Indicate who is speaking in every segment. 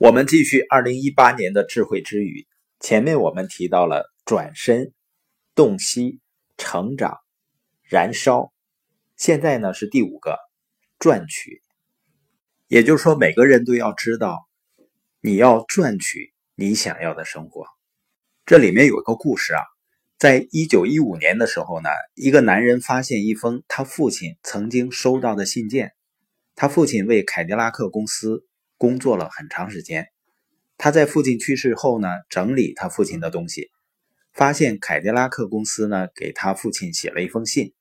Speaker 1: 我们继续二零一八年的智慧之语。前面我们提到了转身、洞悉、成长、燃烧，现在呢是第五个赚取。也就是说，每个人都要知道，你要赚取你想要的生活。这里面有一个故事啊，在一九一五年的时候呢，一个男人发现一封他父亲曾经收到的信件。他父亲为凯迪拉克公司。工作了很长时间，他在父亲去世后呢，整理他父亲的东西，发现凯迪拉克公司呢给他父亲写了一封信，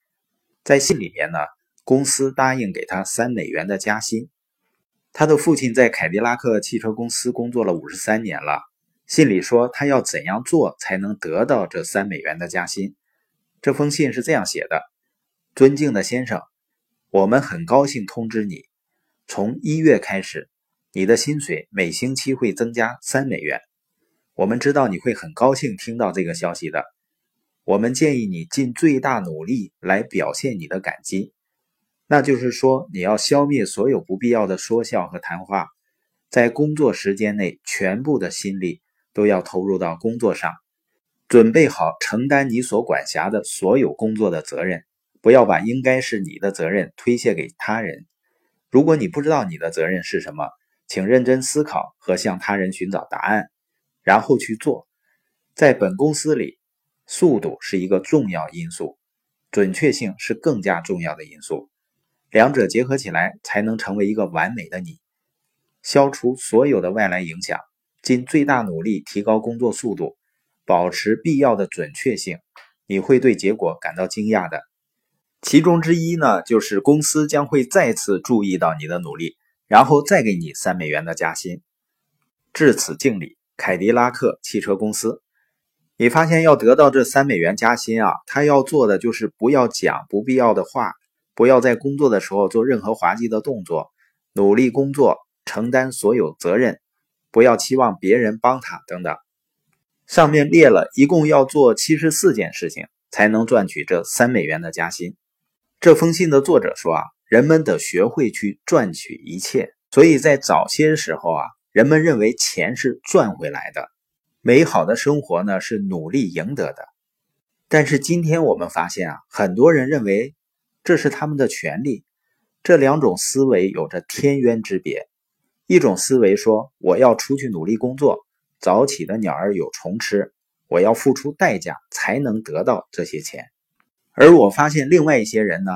Speaker 1: 在信里面呢，公司答应给他三美元的加薪。他的父亲在凯迪拉克汽车公司工作了五十三年了，信里说他要怎样做才能得到这三美元的加薪。这封信是这样写的：“尊敬的先生，我们很高兴通知你，从一月开始。”你的薪水每星期会增加三美元，我们知道你会很高兴听到这个消息的。我们建议你尽最大努力来表现你的感激，那就是说你要消灭所有不必要的说笑和谈话，在工作时间内全部的心力都要投入到工作上，准备好承担你所管辖的所有工作的责任，不要把应该是你的责任推卸给他人。如果你不知道你的责任是什么，请认真思考和向他人寻找答案，然后去做。在本公司里，速度是一个重要因素，准确性是更加重要的因素。两者结合起来，才能成为一个完美的你。消除所有的外来影响，尽最大努力提高工作速度，保持必要的准确性。你会对结果感到惊讶的。其中之一呢，就是公司将会再次注意到你的努力。然后再给你三美元的加薪，至此敬礼，凯迪拉克汽车公司。你发现要得到这三美元加薪啊，他要做的就是不要讲不必要的话，不要在工作的时候做任何滑稽的动作，努力工作，承担所有责任，不要期望别人帮他等等。上面列了一共要做七十四件事情才能赚取这三美元的加薪。这封信的作者说啊。人们得学会去赚取一切，所以在早些时候啊，人们认为钱是赚回来的，美好的生活呢是努力赢得的。但是今天我们发现啊，很多人认为这是他们的权利。这两种思维有着天渊之别。一种思维说我要出去努力工作，早起的鸟儿有虫吃，我要付出代价才能得到这些钱。而我发现另外一些人呢。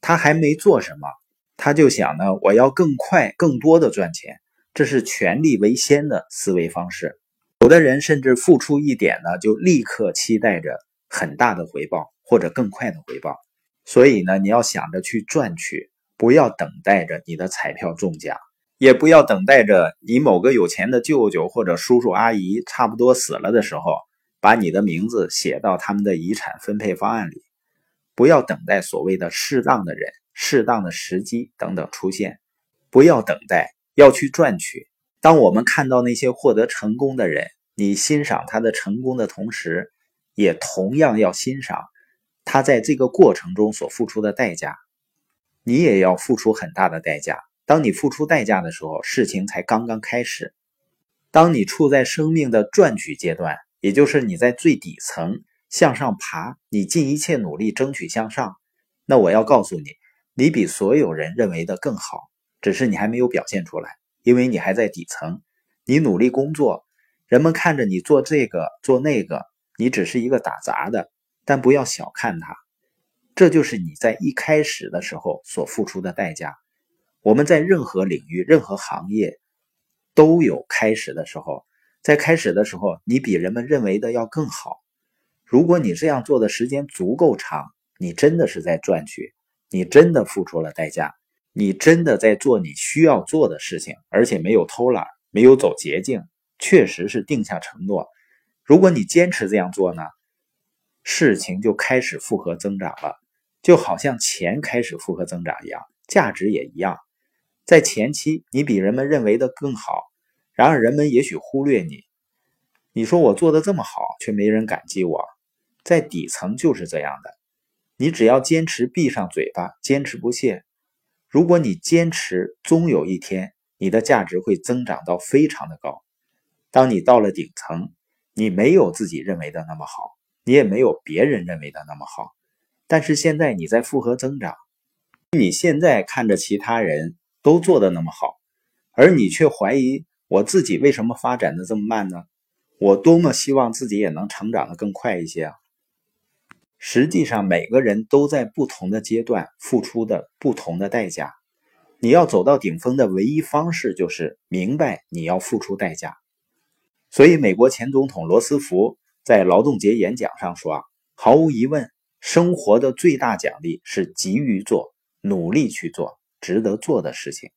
Speaker 1: 他还没做什么，他就想呢，我要更快、更多的赚钱，这是权力为先的思维方式。有的人甚至付出一点呢，就立刻期待着很大的回报或者更快的回报。所以呢，你要想着去赚取，不要等待着你的彩票中奖，也不要等待着你某个有钱的舅舅或者叔叔阿姨差不多死了的时候，把你的名字写到他们的遗产分配方案里。不要等待所谓的适当的人、适当的时机等等出现，不要等待，要去赚取。当我们看到那些获得成功的人，你欣赏他的成功的同时，也同样要欣赏他在这个过程中所付出的代价。你也要付出很大的代价。当你付出代价的时候，事情才刚刚开始。当你处在生命的赚取阶段，也就是你在最底层。向上爬，你尽一切努力争取向上。那我要告诉你，你比所有人认为的更好，只是你还没有表现出来，因为你还在底层。你努力工作，人们看着你做这个做那个，你只是一个打杂的。但不要小看他，这就是你在一开始的时候所付出的代价。我们在任何领域、任何行业都有开始的时候，在开始的时候，你比人们认为的要更好。如果你这样做的时间足够长，你真的是在赚取，你真的付出了代价，你真的在做你需要做的事情，而且没有偷懒，没有走捷径，确实是定下承诺。如果你坚持这样做呢，事情就开始复合增长了，就好像钱开始复合增长一样，价值也一样。在前期你比人们认为的更好，然而人们也许忽略你。你说我做的这么好，却没人感激我。在底层就是这样的，你只要坚持闭上嘴巴，坚持不懈。如果你坚持，终有一天你的价值会增长到非常的高。当你到了顶层，你没有自己认为的那么好，你也没有别人认为的那么好。但是现在你在复合增长，你现在看着其他人都做的那么好，而你却怀疑我自己为什么发展的这么慢呢？我多么希望自己也能成长的更快一些啊！实际上，每个人都在不同的阶段付出的不同的代价。你要走到顶峰的唯一方式，就是明白你要付出代价。所以，美国前总统罗斯福在劳动节演讲上说：“啊，毫无疑问，生活的最大奖励是急于做、努力去做值得做的事情。”